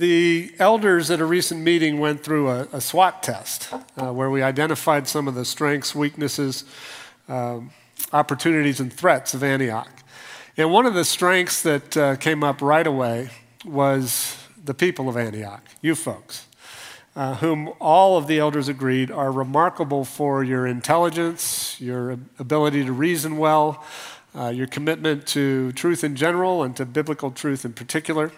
The elders at a recent meeting went through a, a SWOT test uh, where we identified some of the strengths, weaknesses, um, opportunities, and threats of Antioch. And one of the strengths that uh, came up right away was the people of Antioch, you folks, uh, whom all of the elders agreed are remarkable for your intelligence, your ability to reason well, uh, your commitment to truth in general and to biblical truth in particular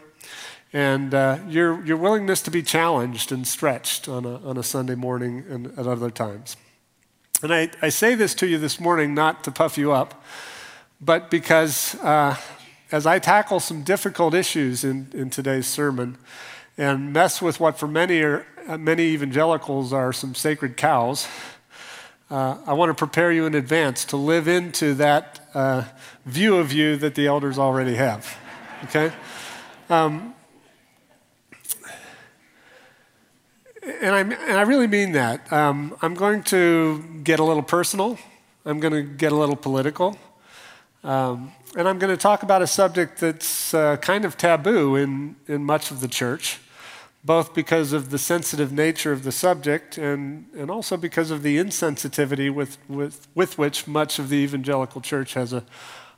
and uh, your, your willingness to be challenged and stretched on a, on a Sunday morning and at other times. And I, I say this to you this morning not to puff you up, but because uh, as I tackle some difficult issues in, in today's sermon and mess with what for many, are, uh, many evangelicals are some sacred cows, uh, I want to prepare you in advance to live into that uh, view of you that the elders already have. Okay? Um, and, I, and I really mean that. Um, I'm going to get a little personal, I'm going to get a little political. Um, and I'm going to talk about a subject that's uh, kind of taboo in, in much of the church, both because of the sensitive nature of the subject and, and also because of the insensitivity with, with, with which much of the evangelical church has a,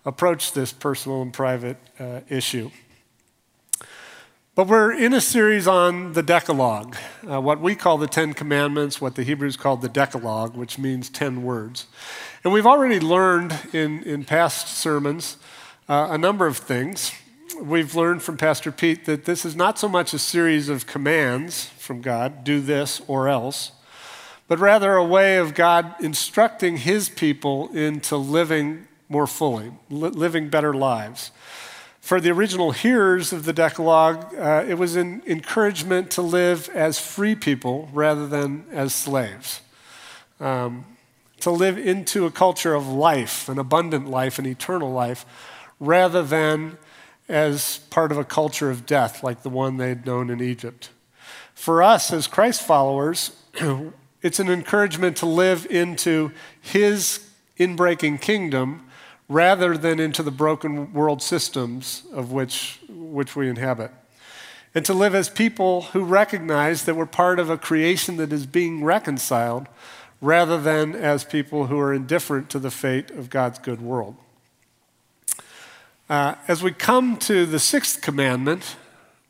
approached this personal and private uh, issue. But we're in a series on the Decalogue, uh, what we call the Ten Commandments, what the Hebrews called the Decalogue, which means ten words. And we've already learned in, in past sermons uh, a number of things. We've learned from Pastor Pete that this is not so much a series of commands from God, do this or else, but rather a way of God instructing his people into living more fully, li- living better lives. For the original hearers of the Decalogue, uh, it was an encouragement to live as free people rather than as slaves. Um, to live into a culture of life, an abundant life, an eternal life, rather than as part of a culture of death like the one they'd known in Egypt. For us as Christ followers, it's an encouragement to live into his inbreaking kingdom rather than into the broken world systems of which, which we inhabit. And to live as people who recognize that we're part of a creation that is being reconciled rather than as people who are indifferent to the fate of God's good world. Uh, as we come to the sixth commandment,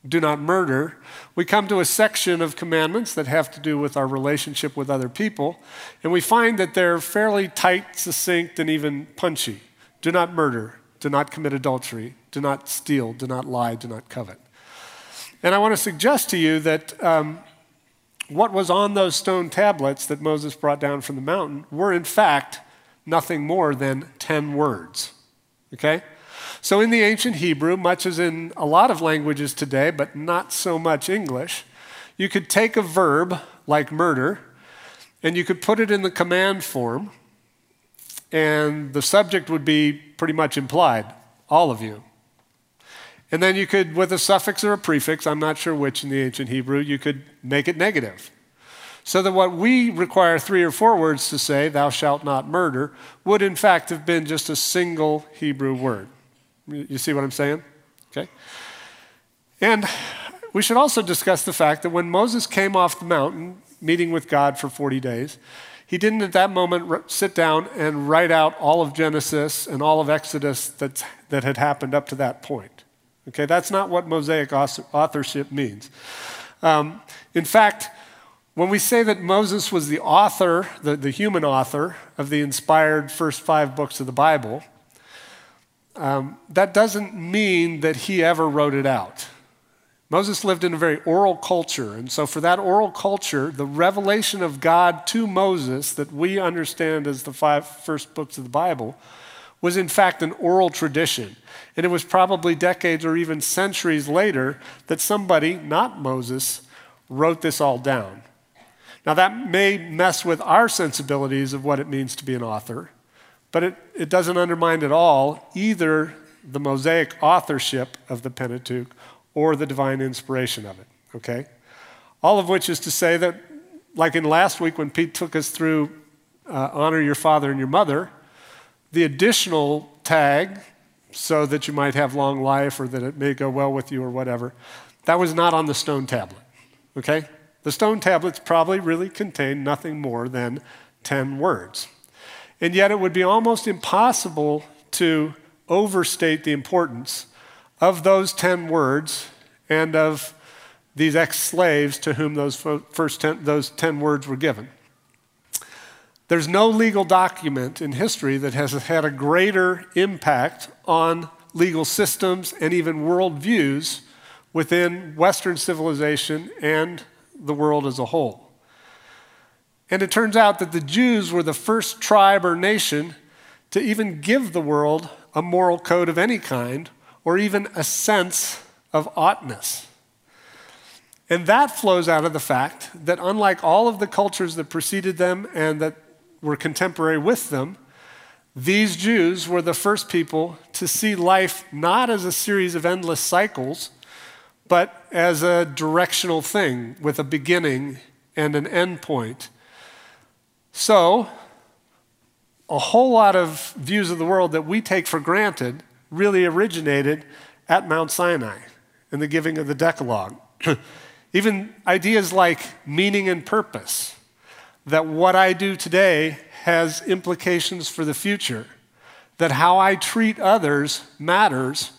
do not murder, we come to a section of commandments that have to do with our relationship with other people, and we find that they're fairly tight, succinct, and even punchy. Do not murder. Do not commit adultery. Do not steal. Do not lie. Do not covet. And I want to suggest to you that um, what was on those stone tablets that Moses brought down from the mountain were, in fact, nothing more than 10 words. Okay? So, in the ancient Hebrew, much as in a lot of languages today, but not so much English, you could take a verb like murder and you could put it in the command form and the subject would be pretty much implied all of you. And then you could, with a suffix or a prefix, I'm not sure which in the ancient Hebrew, you could make it negative. So that what we require three or four words to say, thou shalt not murder, would in fact have been just a single Hebrew word. You see what I'm saying? Okay. And we should also discuss the fact that when Moses came off the mountain, meeting with God for 40 days, he didn't at that moment sit down and write out all of Genesis and all of Exodus that, that had happened up to that point. Okay, that's not what Mosaic authorship means. Um, in fact, when we say that Moses was the author, the, the human author of the inspired first five books of the Bible, um, that doesn't mean that he ever wrote it out. Moses lived in a very oral culture. And so, for that oral culture, the revelation of God to Moses that we understand as the five first books of the Bible was, in fact, an oral tradition. And it was probably decades or even centuries later that somebody, not Moses, wrote this all down. Now, that may mess with our sensibilities of what it means to be an author, but it, it doesn't undermine at all either the Mosaic authorship of the Pentateuch or the divine inspiration of it, okay? All of which is to say that, like in last week when Pete took us through uh, honor your father and your mother, the additional tag, so that you might have long life or that it may go well with you or whatever, That was not on the stone tablet, okay? The stone tablets probably really contained nothing more than 10 words. And yet it would be almost impossible to overstate the importance of those 10 words and of these ex slaves to whom those first 10, those 10 words were given. There's no legal document in history that has had a greater impact on legal systems and even worldviews within Western civilization and the world as a whole. And it turns out that the Jews were the first tribe or nation to even give the world a moral code of any kind or even a sense of oughtness. And that flows out of the fact that, unlike all of the cultures that preceded them and that were contemporary with them, these Jews were the first people to see life not as a series of endless cycles, but as a directional thing with a beginning and an end point. So, a whole lot of views of the world that we take for granted really originated at Mount Sinai in the giving of the Decalogue. Even ideas like meaning and purpose, that what I do today has implications for the future, that how I treat others matters.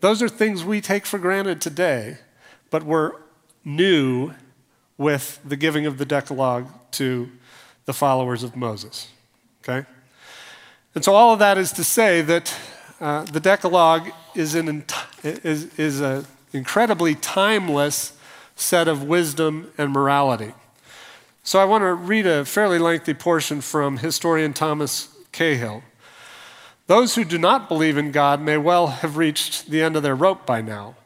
Those are things we take for granted today, but were new with the giving of the Decalogue to the followers of Moses. Okay? And so, all of that is to say that uh, the Decalogue is an is, is an incredibly timeless set of wisdom and morality. So I want to read a fairly lengthy portion from historian Thomas Cahill. Those who do not believe in God may well have reached the end of their rope by now.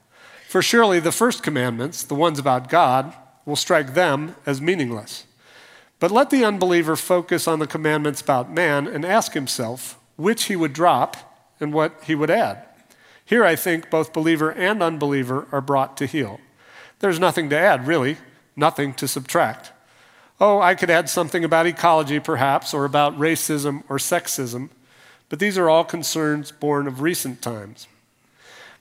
For surely the first commandments, the ones about God, will strike them as meaningless. But let the unbeliever focus on the commandments about man and ask himself which he would drop and what he would add. Here, I think both believer and unbeliever are brought to heel. There's nothing to add, really, nothing to subtract. Oh, I could add something about ecology, perhaps, or about racism or sexism, but these are all concerns born of recent times.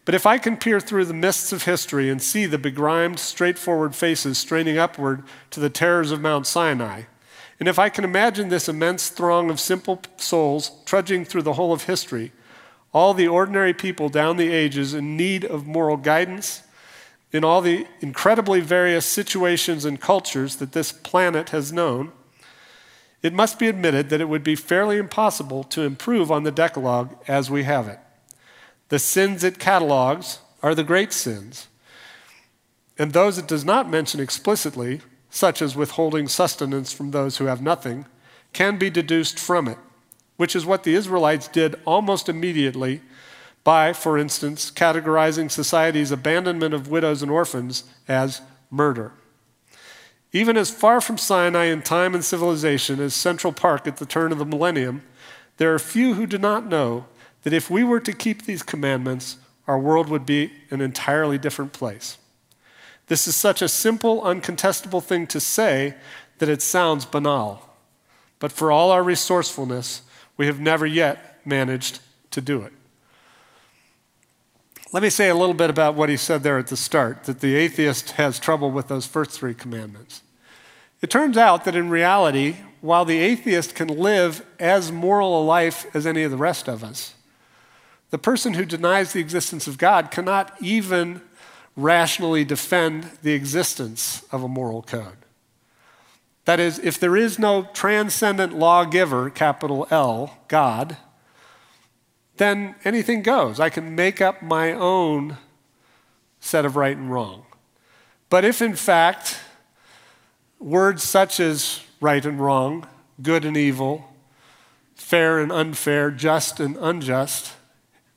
But if I can peer through the mists of history and see the begrimed, straightforward faces straining upward to the terrors of Mount Sinai, and if I can imagine this immense throng of simple souls trudging through the whole of history, all the ordinary people down the ages in need of moral guidance, in all the incredibly various situations and cultures that this planet has known, it must be admitted that it would be fairly impossible to improve on the Decalogue as we have it. The sins it catalogs are the great sins. And those it does not mention explicitly, such as withholding sustenance from those who have nothing, can be deduced from it, which is what the Israelites did almost immediately by, for instance, categorizing society's abandonment of widows and orphans as murder. Even as far from Sinai in time and civilization as Central Park at the turn of the millennium, there are few who do not know that if we were to keep these commandments, our world would be an entirely different place. This is such a simple, uncontestable thing to say that it sounds banal. But for all our resourcefulness, we have never yet managed to do it. Let me say a little bit about what he said there at the start that the atheist has trouble with those first three commandments. It turns out that in reality, while the atheist can live as moral a life as any of the rest of us, the person who denies the existence of God cannot even rationally defend the existence of a moral code. That is, if there is no transcendent lawgiver, capital L, God, then anything goes. I can make up my own set of right and wrong. But if, in fact, words such as right and wrong, good and evil, fair and unfair, just and unjust,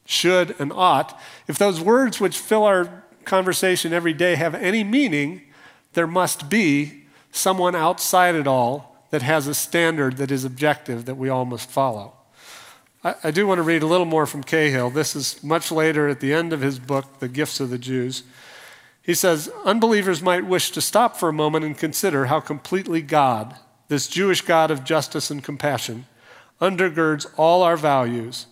should and ought, if those words which fill our conversation every day have any meaning, there must be someone outside it all that has a standard that is objective that we all must follow. I, I do want to read a little more from Cahill. This is much later at the end of his book, The Gifts of the Jews. He says, Unbelievers might wish to stop for a moment and consider how completely God, this Jewish God of justice and compassion, undergirds all our values,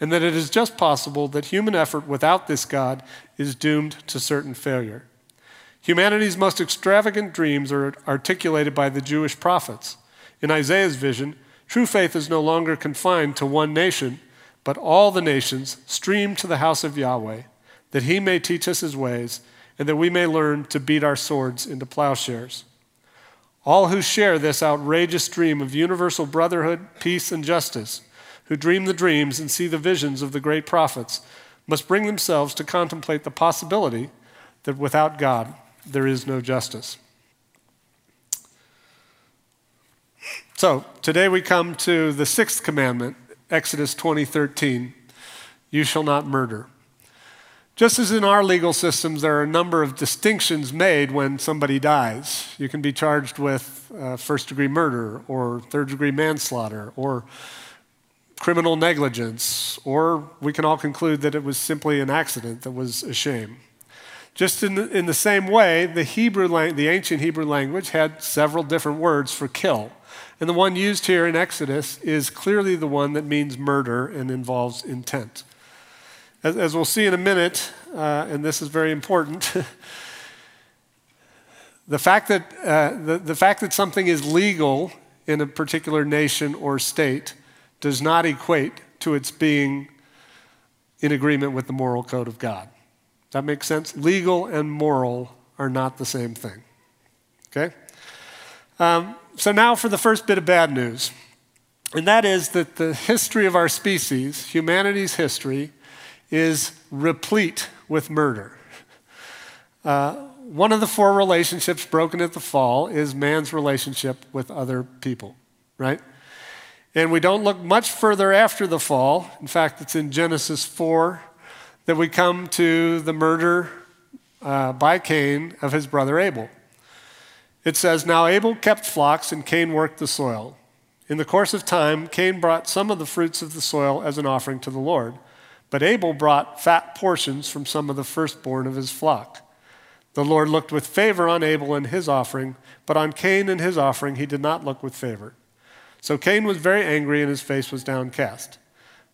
and that it is just possible that human effort without this God is doomed to certain failure. Humanity's most extravagant dreams are articulated by the Jewish prophets. In Isaiah's vision, true faith is no longer confined to one nation, but all the nations stream to the house of Yahweh, that he may teach us his ways, and that we may learn to beat our swords into plowshares. All who share this outrageous dream of universal brotherhood, peace, and justice, who dream the dreams and see the visions of the great prophets, must bring themselves to contemplate the possibility that without God, there is no justice. So, today we come to the sixth commandment, Exodus 20:13, you shall not murder. Just as in our legal systems, there are a number of distinctions made when somebody dies. You can be charged with uh, first degree murder or third degree manslaughter or criminal negligence, or we can all conclude that it was simply an accident that was a shame. Just in the, in the same way, the Hebrew, the ancient Hebrew language had several different words for kill. And the one used here in Exodus is clearly the one that means murder and involves intent. As, as we'll see in a minute, uh, and this is very important, the, fact that, uh, the, the fact that something is legal in a particular nation or state does not equate to its being in agreement with the moral code of God. That makes sense? Legal and moral are not the same thing. Okay? Um, so, now for the first bit of bad news. And that is that the history of our species, humanity's history, is replete with murder. Uh, one of the four relationships broken at the fall is man's relationship with other people, right? And we don't look much further after the fall. In fact, it's in Genesis 4 that we come to the murder uh, by Cain of his brother Abel. It says, Now Abel kept flocks and Cain worked the soil. In the course of time, Cain brought some of the fruits of the soil as an offering to the Lord, but Abel brought fat portions from some of the firstborn of his flock. The Lord looked with favor on Abel and his offering, but on Cain and his offering he did not look with favor. So Cain was very angry and his face was downcast.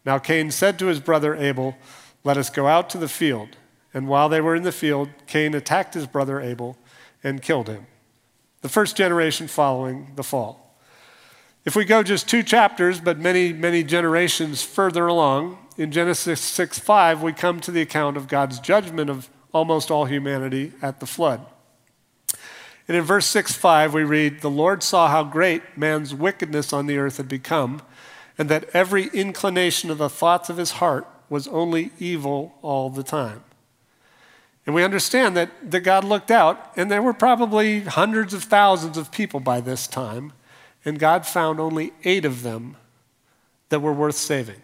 Now Cain said to his brother Abel, let us go out to the field. And while they were in the field, Cain attacked his brother Abel and killed him. The first generation following the fall. If we go just two chapters, but many, many generations further along, in Genesis 6 5, we come to the account of God's judgment of almost all humanity at the flood. And in verse 6 5, we read, The Lord saw how great man's wickedness on the earth had become, and that every inclination of the thoughts of his heart was only evil all the time. And we understand that, that God looked out, and there were probably hundreds of thousands of people by this time, and God found only eight of them that were worth saving.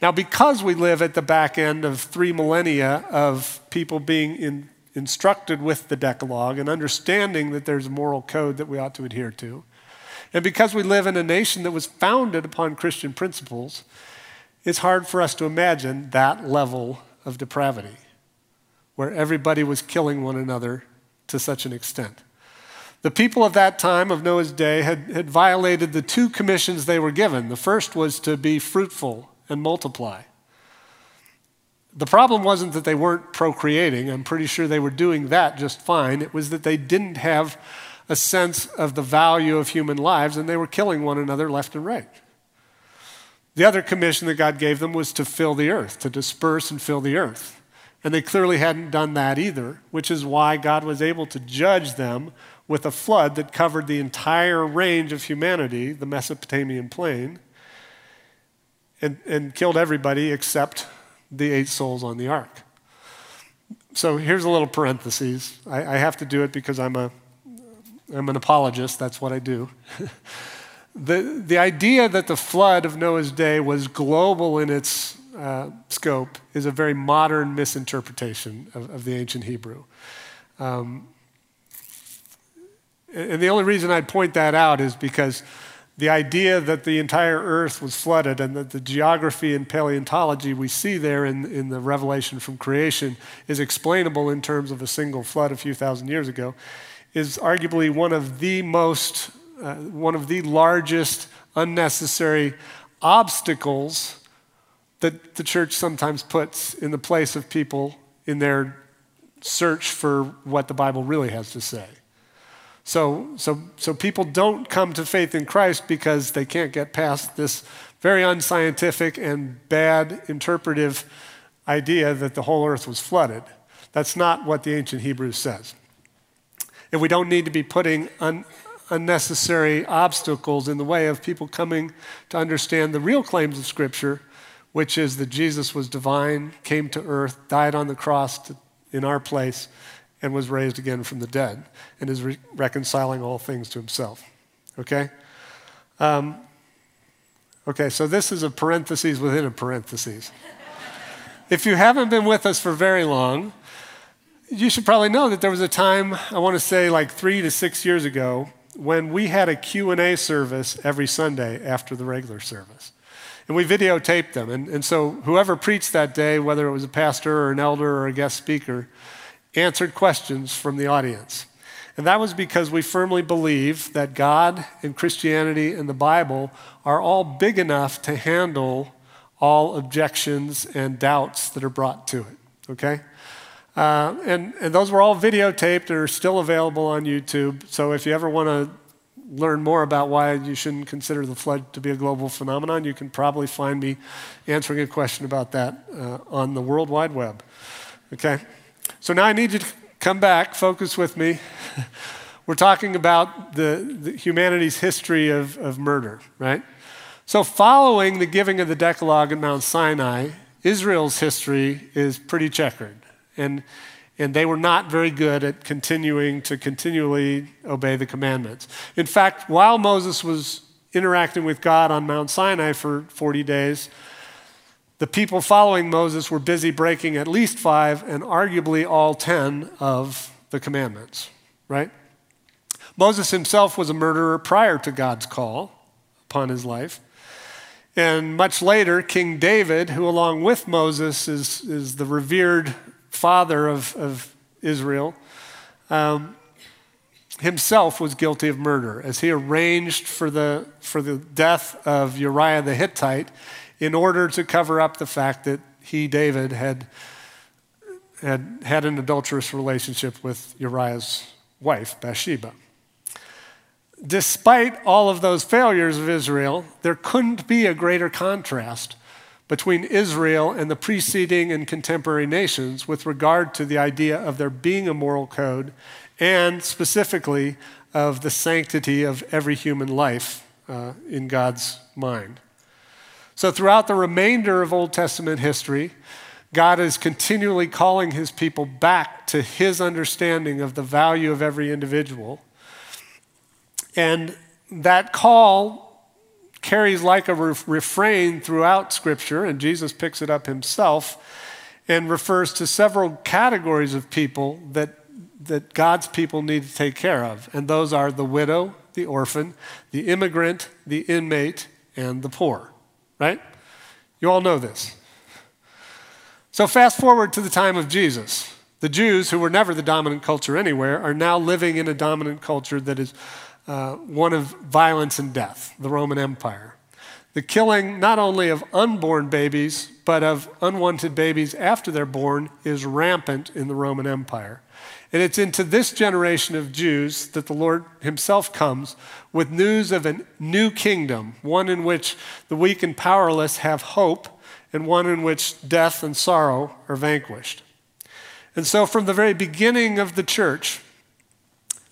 Now, because we live at the back end of three millennia of people being in, instructed with the Decalogue and understanding that there's a moral code that we ought to adhere to, and because we live in a nation that was founded upon Christian principles, it's hard for us to imagine that level of depravity where everybody was killing one another to such an extent. The people of that time, of Noah's day, had, had violated the two commissions they were given. The first was to be fruitful and multiply. The problem wasn't that they weren't procreating, I'm pretty sure they were doing that just fine. It was that they didn't have a sense of the value of human lives and they were killing one another left and right. The other commission that God gave them was to fill the earth, to disperse and fill the earth. And they clearly hadn't done that either, which is why God was able to judge them with a flood that covered the entire range of humanity, the Mesopotamian plain, and, and killed everybody except the eight souls on the ark. So here's a little parenthesis. I, I have to do it because I'm, a, I'm an apologist, that's what I do. The, the idea that the flood of Noah's day was global in its uh, scope is a very modern misinterpretation of, of the ancient Hebrew. Um, and the only reason I'd point that out is because the idea that the entire earth was flooded and that the geography and paleontology we see there in, in the revelation from creation is explainable in terms of a single flood a few thousand years ago is arguably one of the most uh, one of the largest unnecessary obstacles that the church sometimes puts in the place of people in their search for what the Bible really has to say. So, so, so people don't come to faith in Christ because they can't get past this very unscientific and bad interpretive idea that the whole earth was flooded. That's not what the ancient Hebrews says. And we don't need to be putting un- unnecessary obstacles in the way of people coming to understand the real claims of Scripture, which is that Jesus was divine, came to earth, died on the cross to, in our place, and was raised again from the dead, and is re- reconciling all things to himself. Okay? Um, okay, so this is a parenthesis within a parenthesis. if you haven't been with us for very long, you should probably know that there was a time, I want to say like three to six years ago, when we had a Q&A service every Sunday after the regular service. And we videotaped them. And, and so whoever preached that day, whether it was a pastor or an elder or a guest speaker, answered questions from the audience. And that was because we firmly believe that God and Christianity and the Bible are all big enough to handle all objections and doubts that are brought to it. Okay? Uh, and, and those were all videotaped and are still available on YouTube. So if you ever want to learn more about why you shouldn't consider the flood to be a global phenomenon, you can probably find me answering a question about that uh, on the World Wide Web. Okay? So now I need you to come back, focus with me. We're talking about the, the humanity's history of, of murder, right? So, following the giving of the Decalogue at Mount Sinai, Israel's history is pretty checkered. And, and they were not very good at continuing to continually obey the commandments. In fact, while Moses was interacting with God on Mount Sinai for 40 days, the people following Moses were busy breaking at least five and arguably all 10 of the commandments, right? Moses himself was a murderer prior to God's call upon his life. And much later, King David, who along with Moses is, is the revered father of, of Israel, um, himself was guilty of murder as he arranged for the, for the death of Uriah the Hittite in order to cover up the fact that he, David, had, had had an adulterous relationship with Uriah's wife, Bathsheba. Despite all of those failures of Israel, there couldn't be a greater contrast between Israel and the preceding and contemporary nations with regard to the idea of there being a moral code and specifically of the sanctity of every human life uh, in God's mind. So, throughout the remainder of Old Testament history, God is continually calling his people back to his understanding of the value of every individual. And that call carries like a re- refrain throughout Scripture, and Jesus picks it up himself and refers to several categories of people that, that God's people need to take care of. And those are the widow, the orphan, the immigrant, the inmate, and the poor, right? You all know this. So, fast forward to the time of Jesus. The Jews, who were never the dominant culture anywhere, are now living in a dominant culture that is uh, one of violence and death, the Roman Empire. The killing not only of unborn babies, but of unwanted babies after they're born is rampant in the Roman Empire. And it's into this generation of Jews that the Lord Himself comes with news of a new kingdom, one in which the weak and powerless have hope, and one in which death and sorrow are vanquished. And so, from the very beginning of the church,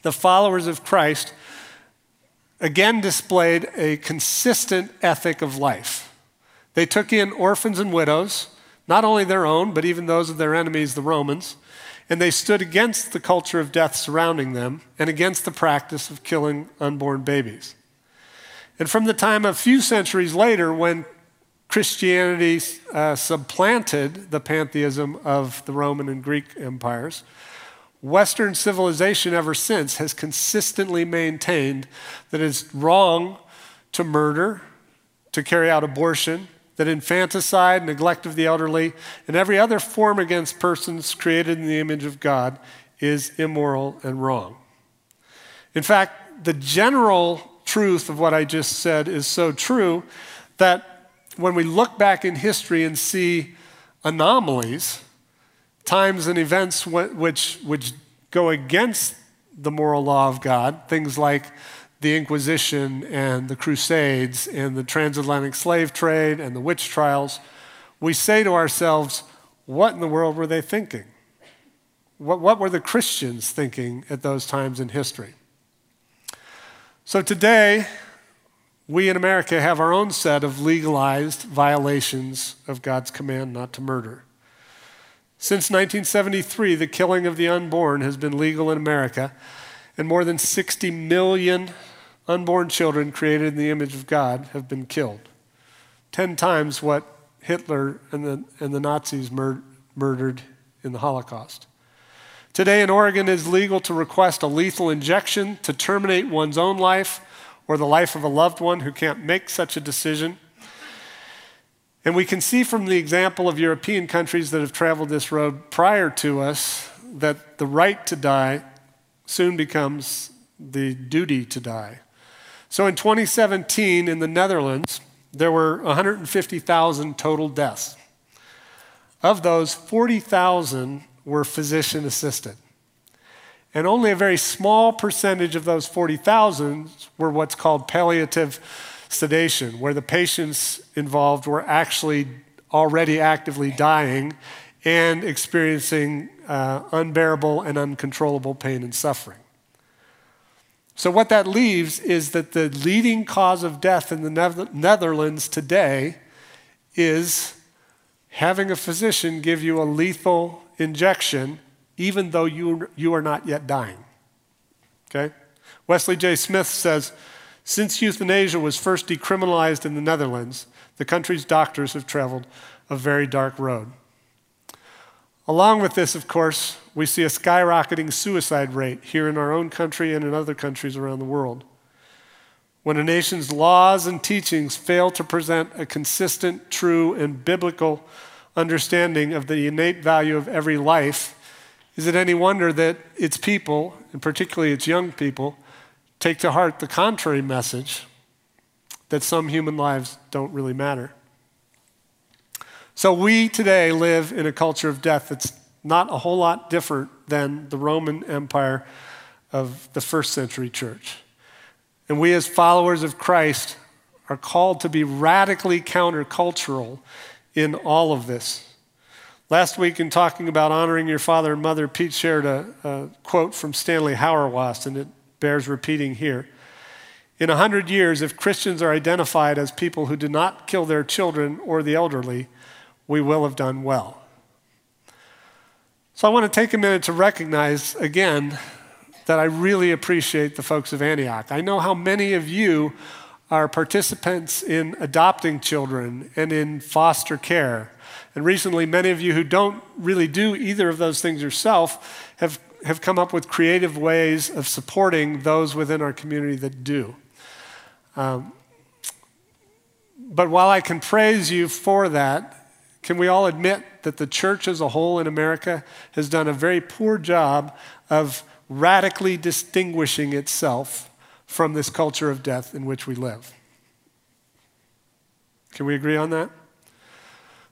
the followers of Christ again displayed a consistent ethic of life. They took in orphans and widows, not only their own, but even those of their enemies, the Romans, and they stood against the culture of death surrounding them and against the practice of killing unborn babies. And from the time a few centuries later, when Christianity uh, supplanted the pantheism of the Roman and Greek empires, Western civilization ever since has consistently maintained that it's wrong to murder, to carry out abortion, that infanticide, neglect of the elderly, and every other form against persons created in the image of God is immoral and wrong. In fact, the general truth of what I just said is so true that when we look back in history and see anomalies, times and events which, which go against the moral law of God, things like the Inquisition and the Crusades and the transatlantic slave trade and the witch trials, we say to ourselves, what in the world were they thinking? What, what were the Christians thinking at those times in history? So today, we in America have our own set of legalized violations of God's command not to murder. Since 1973, the killing of the unborn has been legal in America, and more than 60 million unborn children created in the image of God have been killed. Ten times what Hitler and the, and the Nazis mur- murdered in the Holocaust. Today in Oregon, it is legal to request a lethal injection to terminate one's own life or the life of a loved one who can't make such a decision. And we can see from the example of European countries that have traveled this road prior to us that the right to die soon becomes the duty to die. So in 2017 in the Netherlands, there were 150,000 total deaths. Of those, 40,000 were physician assisted. And only a very small percentage of those 40,000 were what's called palliative sedation, where the patients involved were actually already actively dying and experiencing uh, unbearable and uncontrollable pain and suffering. So, what that leaves is that the leading cause of death in the Netherlands today is having a physician give you a lethal injection even though you, you are not yet dying. Okay? Wesley J. Smith says Since euthanasia was first decriminalized in the Netherlands, the country's doctors have traveled a very dark road. Along with this, of course, we see a skyrocketing suicide rate here in our own country and in other countries around the world. When a nation's laws and teachings fail to present a consistent, true, and biblical understanding of the innate value of every life, is it any wonder that its people, and particularly its young people, take to heart the contrary message that some human lives don't really matter? So we today live in a culture of death that's not a whole lot different than the Roman Empire of the first century church. And we, as followers of Christ, are called to be radically countercultural in all of this. Last week, in talking about honoring your father and mother, Pete shared a, a quote from Stanley Hauerwas, and it bears repeating here. In a hundred years, if Christians are identified as people who do not kill their children or the elderly, we will have done well. So I want to take a minute to recognize again that I really appreciate the folks of Antioch. I know how many of you are participants in adopting children and in foster care and recently, many of you who don't really do either of those things yourself have, have come up with creative ways of supporting those within our community that do. Um, but while I can praise you for that, can we all admit that the church as a whole in America has done a very poor job of radically distinguishing itself from this culture of death in which we live? Can we agree on that?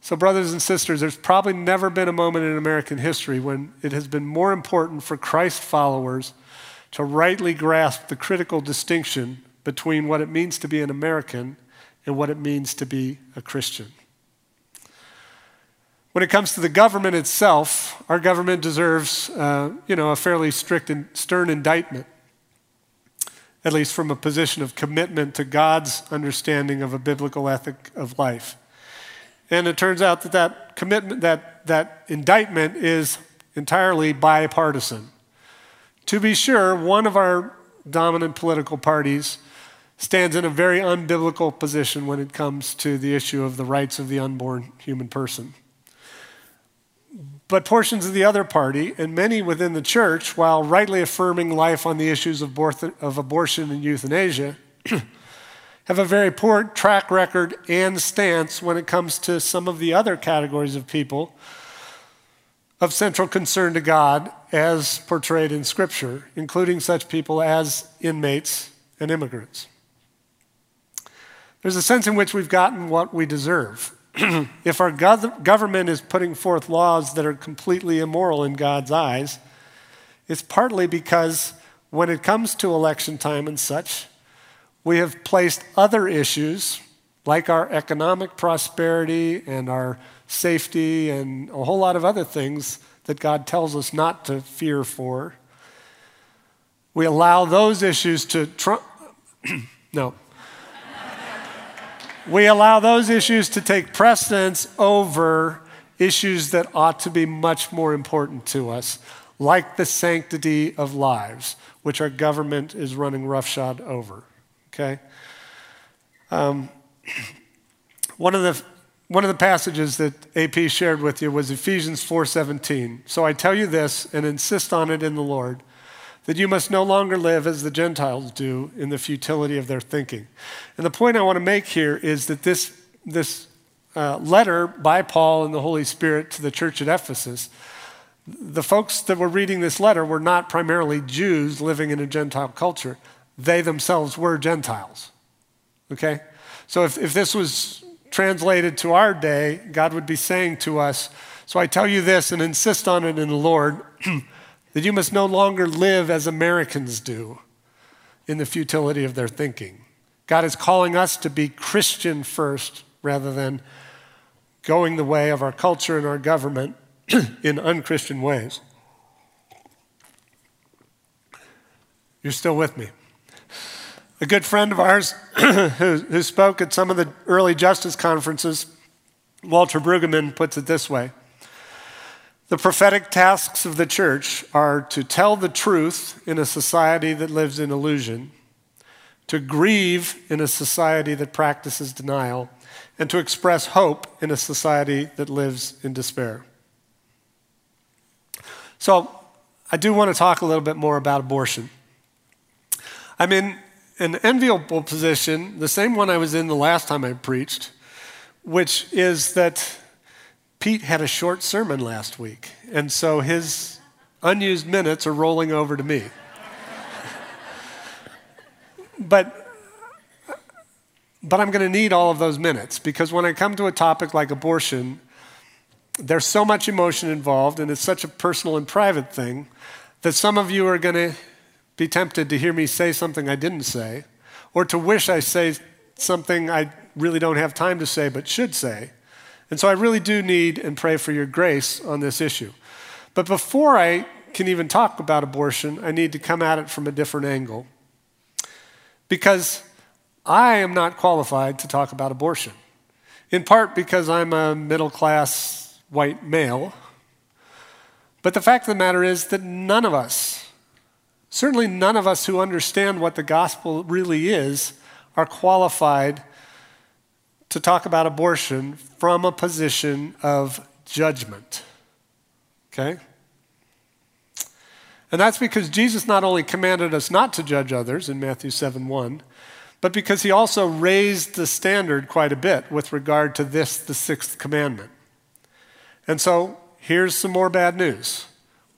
So, brothers and sisters, there's probably never been a moment in American history when it has been more important for Christ followers to rightly grasp the critical distinction between what it means to be an American and what it means to be a Christian. When it comes to the government itself, our government deserves, uh, you know, a fairly strict and stern indictment, at least from a position of commitment to God's understanding of a biblical ethic of life. And it turns out that that commitment, that, that indictment is entirely bipartisan. To be sure, one of our dominant political parties stands in a very unbiblical position when it comes to the issue of the rights of the unborn human person. But portions of the other party, and many within the church, while rightly affirming life on the issues of, abortion and euthanasia, have a very poor track record and stance when it comes to some of the other categories of people of central concern to God as portrayed in Scripture, including such people as inmates and immigrants. There's a sense in which we've gotten what we deserve. if our government is putting forth laws that are completely immoral in God's eyes, it's partly because when it comes to election time and such, we have placed other issues like our economic prosperity and our safety and a whole lot of other things that God tells us not to fear for. We allow those issues to trump. no. we allow those issues to take precedence over issues that ought to be much more important to us, like the sanctity of lives, which our government is running roughshod over. Okay? Um, one of the one of the passages that AP shared with you was Ephesians 4:17. So I tell you this and insist on it in the Lord that you must no longer live as the Gentiles do in the futility of their thinking. And the point I want to make here is that this this uh, letter by Paul and the Holy Spirit to the church at Ephesus, the folks that were reading this letter were not primarily Jews living in a Gentile culture. They themselves were Gentiles. Okay? So if, if this was translated to our day, God would be saying to us, So I tell you this and insist on it in the Lord, that you must no longer live as Americans do in the futility of their thinking. God is calling us to be Christian first rather than going the way of our culture and our government in unchristian ways. You're still with me. A good friend of ours who, who spoke at some of the early justice conferences, Walter Brueggemann, puts it this way The prophetic tasks of the church are to tell the truth in a society that lives in illusion, to grieve in a society that practices denial, and to express hope in a society that lives in despair. So, I do want to talk a little bit more about abortion. I mean, an enviable position, the same one I was in the last time I preached, which is that Pete had a short sermon last week, and so his unused minutes are rolling over to me. but but I'm going to need all of those minutes because when I come to a topic like abortion, there's so much emotion involved and it's such a personal and private thing that some of you are going to be tempted to hear me say something I didn't say, or to wish I say something I really don't have time to say but should say. And so I really do need and pray for your grace on this issue. But before I can even talk about abortion, I need to come at it from a different angle. Because I am not qualified to talk about abortion, in part because I'm a middle class white male. But the fact of the matter is that none of us Certainly, none of us who understand what the gospel really is are qualified to talk about abortion from a position of judgment. Okay? And that's because Jesus not only commanded us not to judge others in Matthew 7 1, but because he also raised the standard quite a bit with regard to this, the sixth commandment. And so here's some more bad news.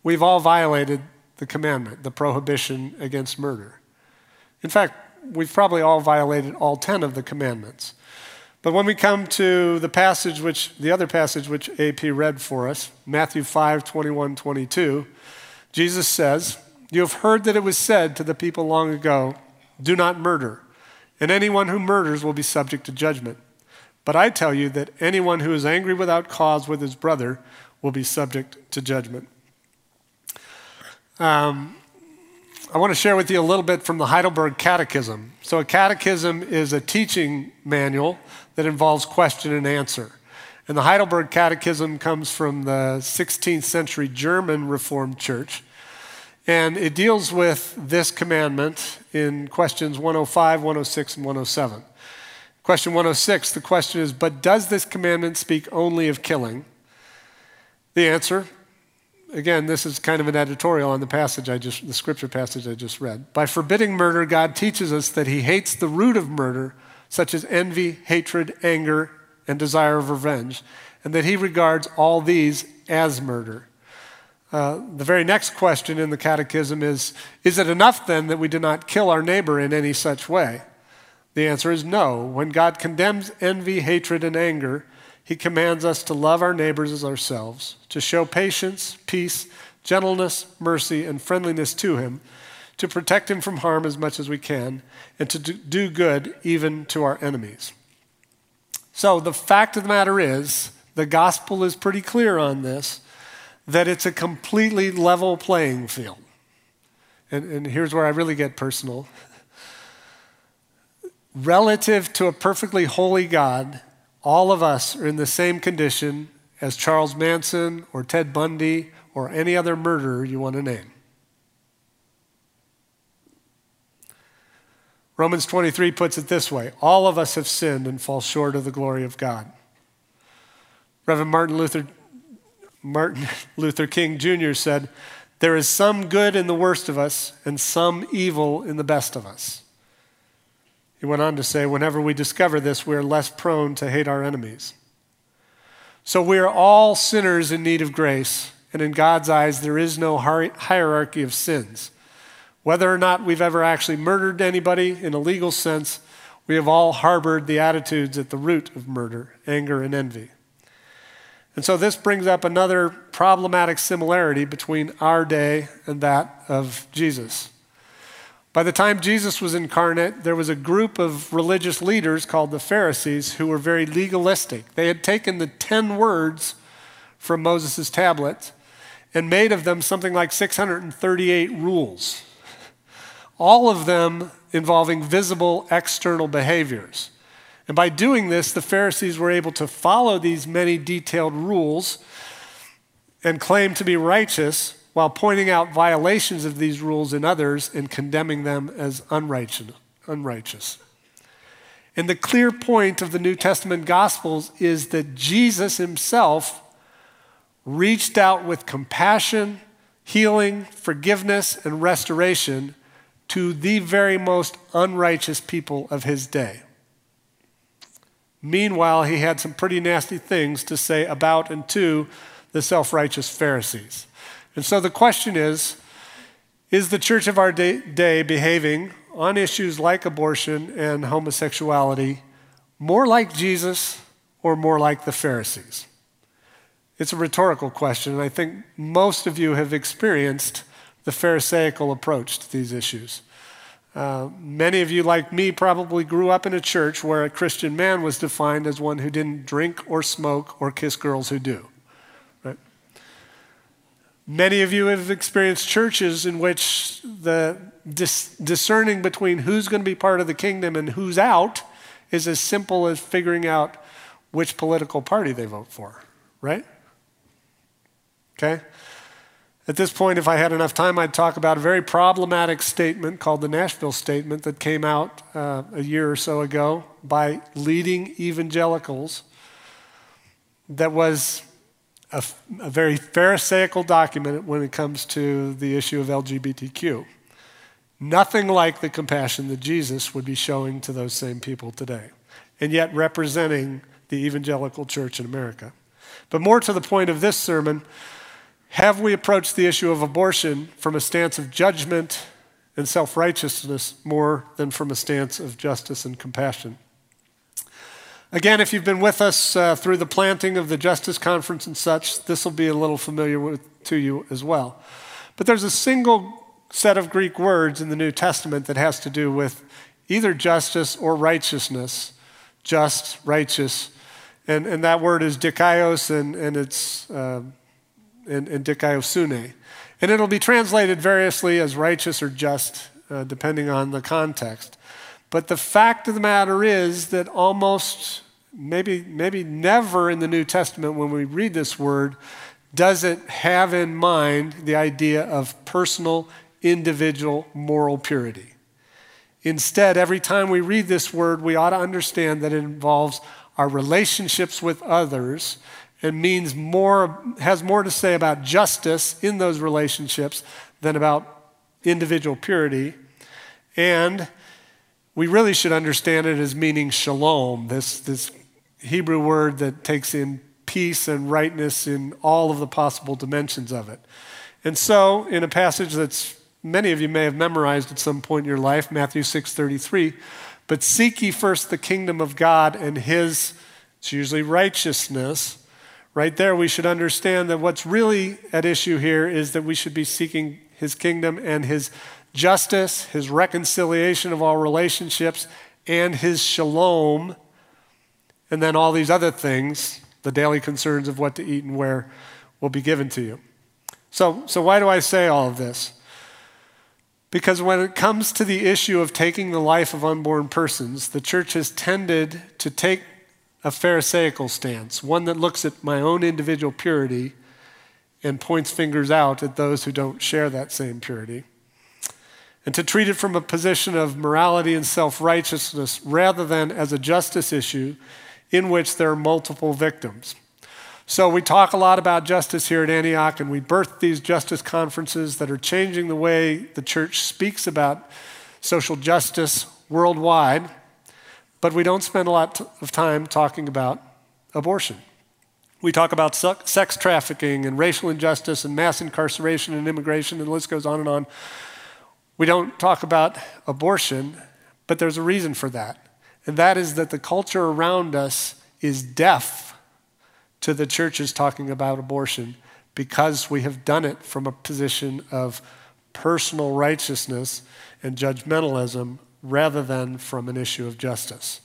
We've all violated the commandment, the prohibition against murder. In fact, we've probably all violated all 10 of the commandments. But when we come to the passage which, the other passage which AP read for us, Matthew 5, 21, 22, Jesus says, You have heard that it was said to the people long ago, Do not murder, and anyone who murders will be subject to judgment. But I tell you that anyone who is angry without cause with his brother will be subject to judgment. Um, I want to share with you a little bit from the Heidelberg Catechism. So, a catechism is a teaching manual that involves question and answer. And the Heidelberg Catechism comes from the 16th century German Reformed Church. And it deals with this commandment in questions 105, 106, and 107. Question 106 the question is, but does this commandment speak only of killing? The answer again, this is kind of an editorial on the passage I just, the scripture passage I just read. By forbidding murder, God teaches us that He hates the root of murder, such as envy, hatred, anger, and desire of revenge, and that He regards all these as murder. Uh, the very next question in the catechism is Is it enough then that we do not kill our neighbor in any such way? The answer is no. When God condemns envy, hatred, and anger, he commands us to love our neighbors as ourselves, to show patience, peace, gentleness, mercy, and friendliness to him, to protect him from harm as much as we can, and to do good even to our enemies. So, the fact of the matter is, the gospel is pretty clear on this that it's a completely level playing field. And, and here's where I really get personal. Relative to a perfectly holy God, all of us are in the same condition as Charles Manson or Ted Bundy or any other murderer you want to name. Romans 23 puts it this way All of us have sinned and fall short of the glory of God. Reverend Martin Luther, Martin Luther King Jr. said, There is some good in the worst of us and some evil in the best of us. He went on to say, Whenever we discover this, we are less prone to hate our enemies. So we are all sinners in need of grace, and in God's eyes, there is no hierarchy of sins. Whether or not we've ever actually murdered anybody in a legal sense, we have all harbored the attitudes at the root of murder anger and envy. And so this brings up another problematic similarity between our day and that of Jesus. By the time Jesus was incarnate, there was a group of religious leaders called the Pharisees who were very legalistic. They had taken the 10 words from Moses' tablet and made of them something like 638 rules all of them involving visible external behaviors. And by doing this, the Pharisees were able to follow these many detailed rules and claim to be righteous while pointing out violations of these rules in others and condemning them as unrighteous. And the clear point of the New Testament Gospels is that Jesus himself reached out with compassion, healing, forgiveness, and restoration to the very most unrighteous people of his day. Meanwhile, he had some pretty nasty things to say about and to the self righteous Pharisees. And so the question is Is the church of our day, day, behaving on issues like abortion and homosexuality more like Jesus or more like the Pharisees? It's a rhetorical question, and I think most of you have experienced the Pharisaical approach to these issues. Uh, many of you, like me, probably grew up in a church where a Christian man was defined as one who didn't drink or smoke or kiss girls who do. Many of you have experienced churches in which the dis- discerning between who's going to be part of the kingdom and who's out is as simple as figuring out which political party they vote for, right? Okay? At this point, if I had enough time, I'd talk about a very problematic statement called the Nashville Statement that came out uh, a year or so ago by leading evangelicals that was a, a very Pharisaical document when it comes to the issue of LGBTQ. Nothing like the compassion that Jesus would be showing to those same people today, and yet representing the evangelical church in America. But more to the point of this sermon, have we approached the issue of abortion from a stance of judgment and self righteousness more than from a stance of justice and compassion? Again, if you've been with us uh, through the planting of the Justice Conference and such, this will be a little familiar with, to you as well. But there's a single set of Greek words in the New Testament that has to do with either justice or righteousness, just, righteous. And, and that word is dikaios, and, and it's. Uh, and, and dikaiosune. And it'll be translated variously as righteous or just, uh, depending on the context. But the fact of the matter is that almost, maybe, maybe never in the New Testament, when we read this word, does it have in mind the idea of personal, individual moral purity. Instead, every time we read this word, we ought to understand that it involves our relationships with others and means more, has more to say about justice in those relationships than about individual purity. And we really should understand it as meaning shalom, this, this Hebrew word that takes in peace and rightness in all of the possible dimensions of it. And so, in a passage that's many of you may have memorized at some point in your life, Matthew 6:33, but seek ye first the kingdom of God and his It's usually righteousness. Right there, we should understand that what's really at issue here is that we should be seeking his kingdom and his justice, his reconciliation of all relationships, and his shalom, and then all these other things, the daily concerns of what to eat and where, will be given to you. So, so why do I say all of this? Because when it comes to the issue of taking the life of unborn persons, the church has tended to take a Pharisaical stance, one that looks at my own individual purity and points fingers out at those who don't share that same purity and to treat it from a position of morality and self righteousness rather than as a justice issue in which there are multiple victims. So, we talk a lot about justice here at Antioch, and we birth these justice conferences that are changing the way the church speaks about social justice worldwide, but we don't spend a lot of time talking about abortion. We talk about sex trafficking and racial injustice and mass incarceration and immigration, and the list goes on and on. We don't talk about abortion, but there's a reason for that. And that is that the culture around us is deaf to the churches talking about abortion because we have done it from a position of personal righteousness and judgmentalism rather than from an issue of justice.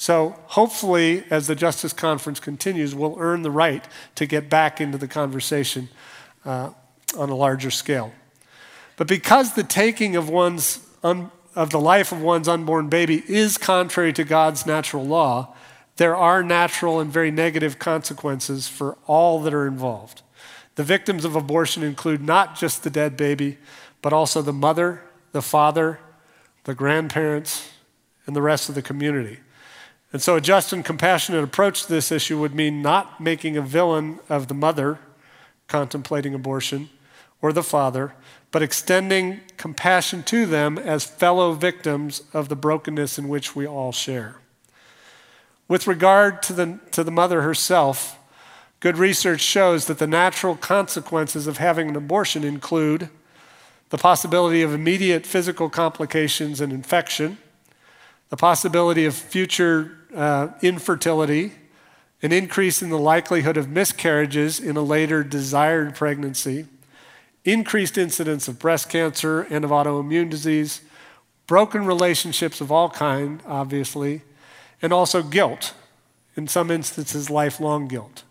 So, hopefully, as the Justice Conference continues, we'll earn the right to get back into the conversation uh, on a larger scale. But because the taking of one's un, of the life of one's unborn baby is contrary to God's natural law, there are natural and very negative consequences for all that are involved. The victims of abortion include not just the dead baby, but also the mother, the father, the grandparents, and the rest of the community. And so, a just and compassionate approach to this issue would mean not making a villain of the mother contemplating abortion or the father, but extending compassion to them as fellow victims of the brokenness in which we all share. With regard to the, to the mother herself, good research shows that the natural consequences of having an abortion include the possibility of immediate physical complications and infection, the possibility of future uh, infertility, an increase in the likelihood of miscarriages in a later desired pregnancy increased incidence of breast cancer and of autoimmune disease, broken relationships of all kind, obviously, and also guilt, in some instances, lifelong guilt.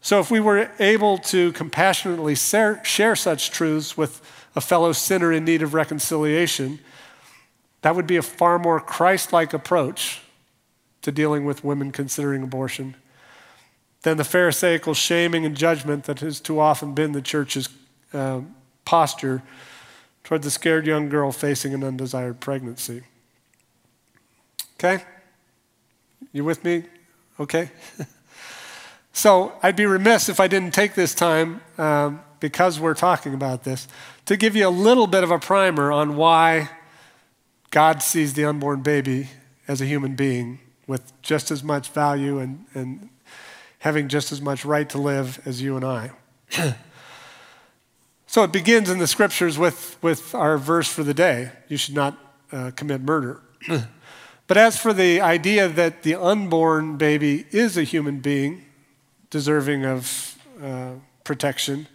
So, if we were able to compassionately share such truths with a fellow sinner in need of reconciliation, that would be a far more Christ like approach to dealing with women considering abortion than the Pharisaical shaming and judgment that has too often been the church's uh, posture toward the scared young girl facing an undesired pregnancy. Okay? You with me? Okay? so I'd be remiss if I didn't take this time, um, because we're talking about this, to give you a little bit of a primer on why God sees the unborn baby as a human being with just as much value and, and having just as much right to live as you and I. So it begins in the scriptures with, with our verse for the day you should not uh, commit murder. but as for the idea that the unborn baby is a human being deserving of uh, protection,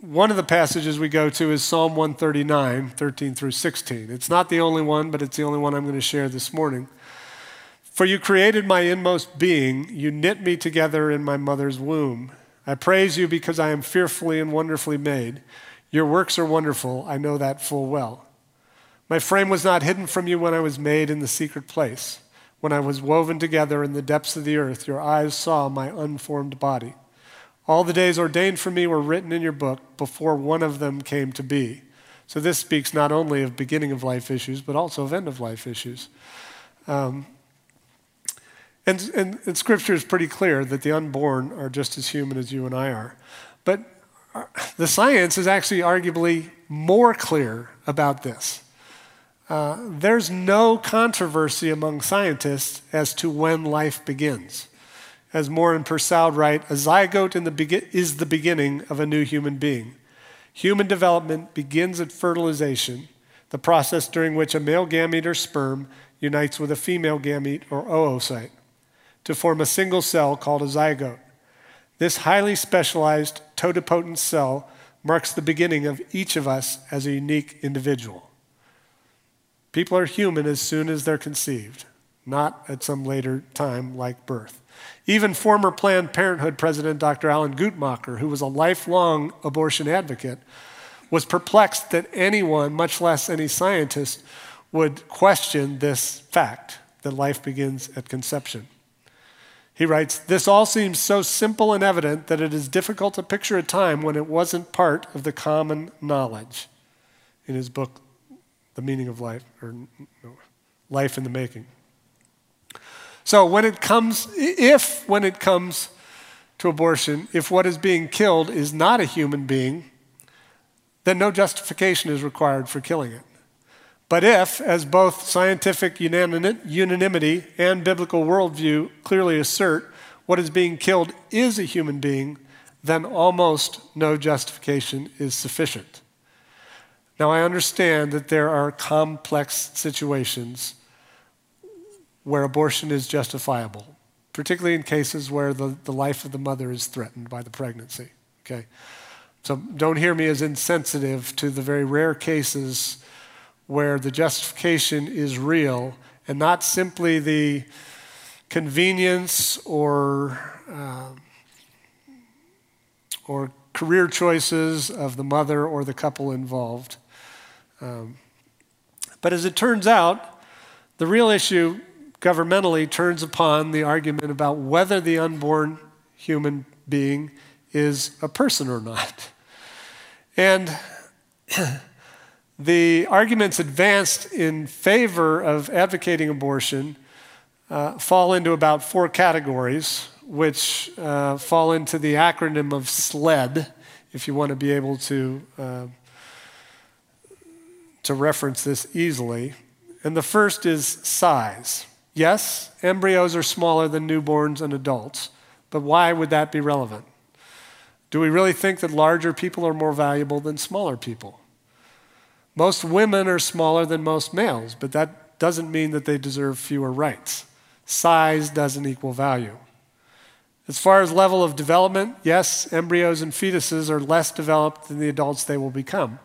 one of the passages we go to is Psalm 139, 13 through 16. It's not the only one, but it's the only one I'm going to share this morning. For you created my inmost being, you knit me together in my mother's womb. I praise you because I am fearfully and wonderfully made. Your works are wonderful. I know that full well. My frame was not hidden from you when I was made in the secret place. When I was woven together in the depths of the earth, your eyes saw my unformed body. All the days ordained for me were written in your book before one of them came to be. So this speaks not only of beginning of life issues, but also of end of life issues. Um, and, and, and, Scripture is pretty clear that the unborn are just as human as you and I are. But uh, the science is actually arguably more clear about this. Uh, there's no controversy among scientists as to when life begins. As Moore and Persaud write, a zygote the be- is the beginning of a new human being. Human development begins at fertilization, the process during which a male gamete or sperm unites with a female gamete or oocyte. To form a single cell called a zygote. This highly specialized totipotent cell marks the beginning of each of us as a unique individual. People are human as soon as they're conceived, not at some later time like birth. Even former Planned Parenthood President Dr. Alan Guttmacher, who was a lifelong abortion advocate, was perplexed that anyone, much less any scientist, would question this fact that life begins at conception. He writes, This all seems so simple and evident that it is difficult to picture a time when it wasn't part of the common knowledge. In his book, The Meaning of Life, or Life in the Making. So, when it comes, if when it comes to abortion, if what is being killed is not a human being, then no justification is required for killing it. But if, as both scientific unanimity and biblical worldview clearly assert, what is being killed is a human being, then almost no justification is sufficient. Now, I understand that there are complex situations where abortion is justifiable, particularly in cases where the, the life of the mother is threatened by the pregnancy. Okay? So don't hear me as insensitive to the very rare cases where the justification is real and not simply the convenience or, uh, or career choices of the mother or the couple involved. Um, but as it turns out, the real issue governmentally turns upon the argument about whether the unborn human being is a person or not. And the arguments advanced in favor of advocating abortion uh, fall into about four categories, which uh, fall into the acronym of SLED, if you want to be able to, uh, to reference this easily. And the first is size. Yes, embryos are smaller than newborns and adults, but why would that be relevant? Do we really think that larger people are more valuable than smaller people? Most women are smaller than most males, but that doesn't mean that they deserve fewer rights. Size doesn't equal value. As far as level of development, yes, embryos and fetuses are less developed than the adults they will become.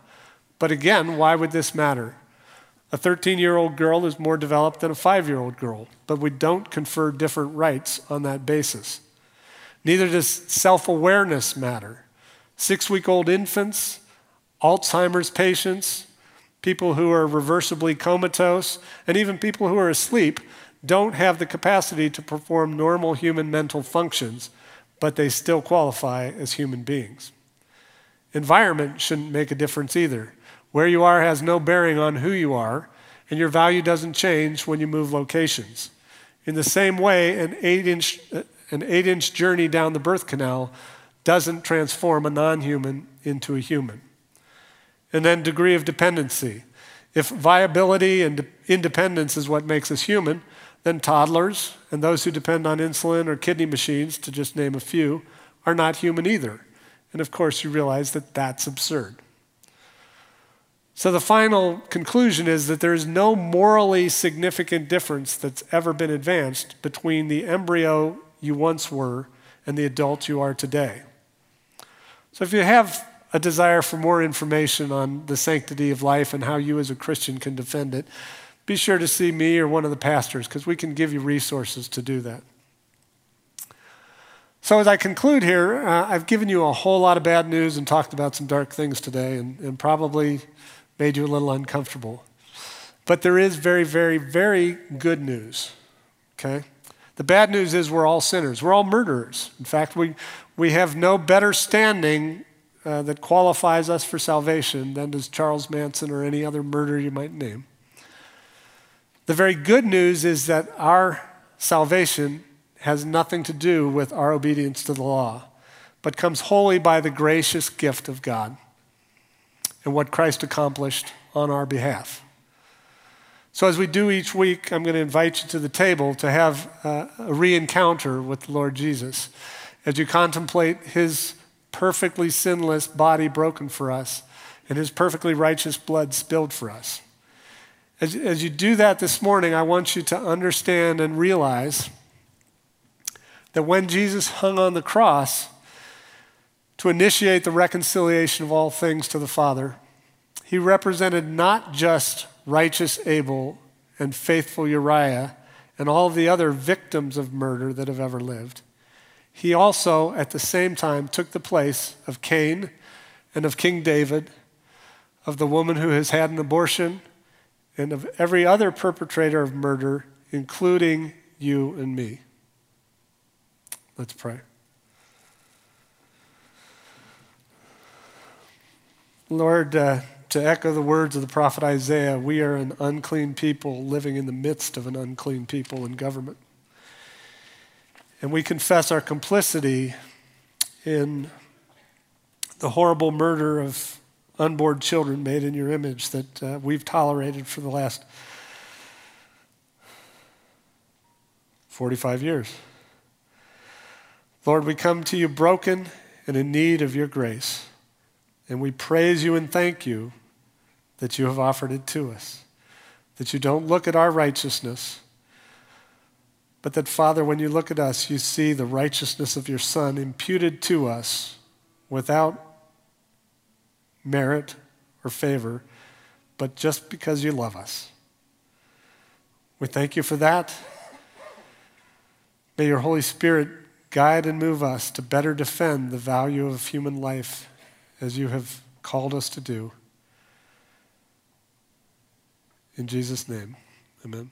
But again, why would this matter? A 13 year old girl is more developed than a 5 year old girl, but we don't confer different rights on that basis. Neither does self awareness matter. Six week old infants, Alzheimer's patients, people who are reversibly comatose, and even people who are asleep don't have the capacity to perform normal human mental functions, but they still qualify as human beings. Environment shouldn't make a difference either. Where you are has no bearing on who you are, and your value doesn't change when you move locations. In the same way, an eight inch, an eight inch journey down the birth canal doesn't transform a non human into a human. And then degree of dependency. If viability and independence is what makes us human, then toddlers and those who depend on insulin or kidney machines, to just name a few, are not human either. And of course, you realize that that's absurd. So the final conclusion is that there is no morally significant difference that's ever been advanced between the embryo you once were and the adult you are today. So if you have a desire for more information on the sanctity of life and how you as a Christian can defend it, be sure to see me or one of the pastors because we can give you resources to do that. So, as I conclude here, uh, I've given you a whole lot of bad news and talked about some dark things today and, and probably made you a little uncomfortable. But there is very, very, very good news, okay? The bad news is we're all sinners. We're all murderers. In fact, we, we have no better standing uh, that qualifies us for salvation than does Charles Manson or any other murderer you might name. The very good news is that our salvation has nothing to do with our obedience to the law, but comes wholly by the gracious gift of God and what Christ accomplished on our behalf. So, as we do each week, I'm going to invite you to the table to have uh, a re encounter with the Lord Jesus as you contemplate his perfectly sinless body broken for us and his perfectly righteous blood spilled for us. As, as you do that this morning, I want you to understand and realize that when Jesus hung on the cross to initiate the reconciliation of all things to the Father, he represented not just righteous Abel and faithful Uriah and all the other victims of murder that have ever lived. He also, at the same time, took the place of Cain and of King David, of the woman who has had an abortion, and of every other perpetrator of murder, including you and me. Let's pray. Lord, uh, to echo the words of the prophet Isaiah, we are an unclean people living in the midst of an unclean people in government. And we confess our complicity in the horrible murder of unborn children made in your image that uh, we've tolerated for the last 45 years. Lord, we come to you broken and in need of your grace. And we praise you and thank you that you have offered it to us. That you don't look at our righteousness, but that, Father, when you look at us, you see the righteousness of your Son imputed to us without merit or favor, but just because you love us. We thank you for that. May your Holy Spirit guide and move us to better defend the value of human life as you have called us to do. In Jesus' name, amen.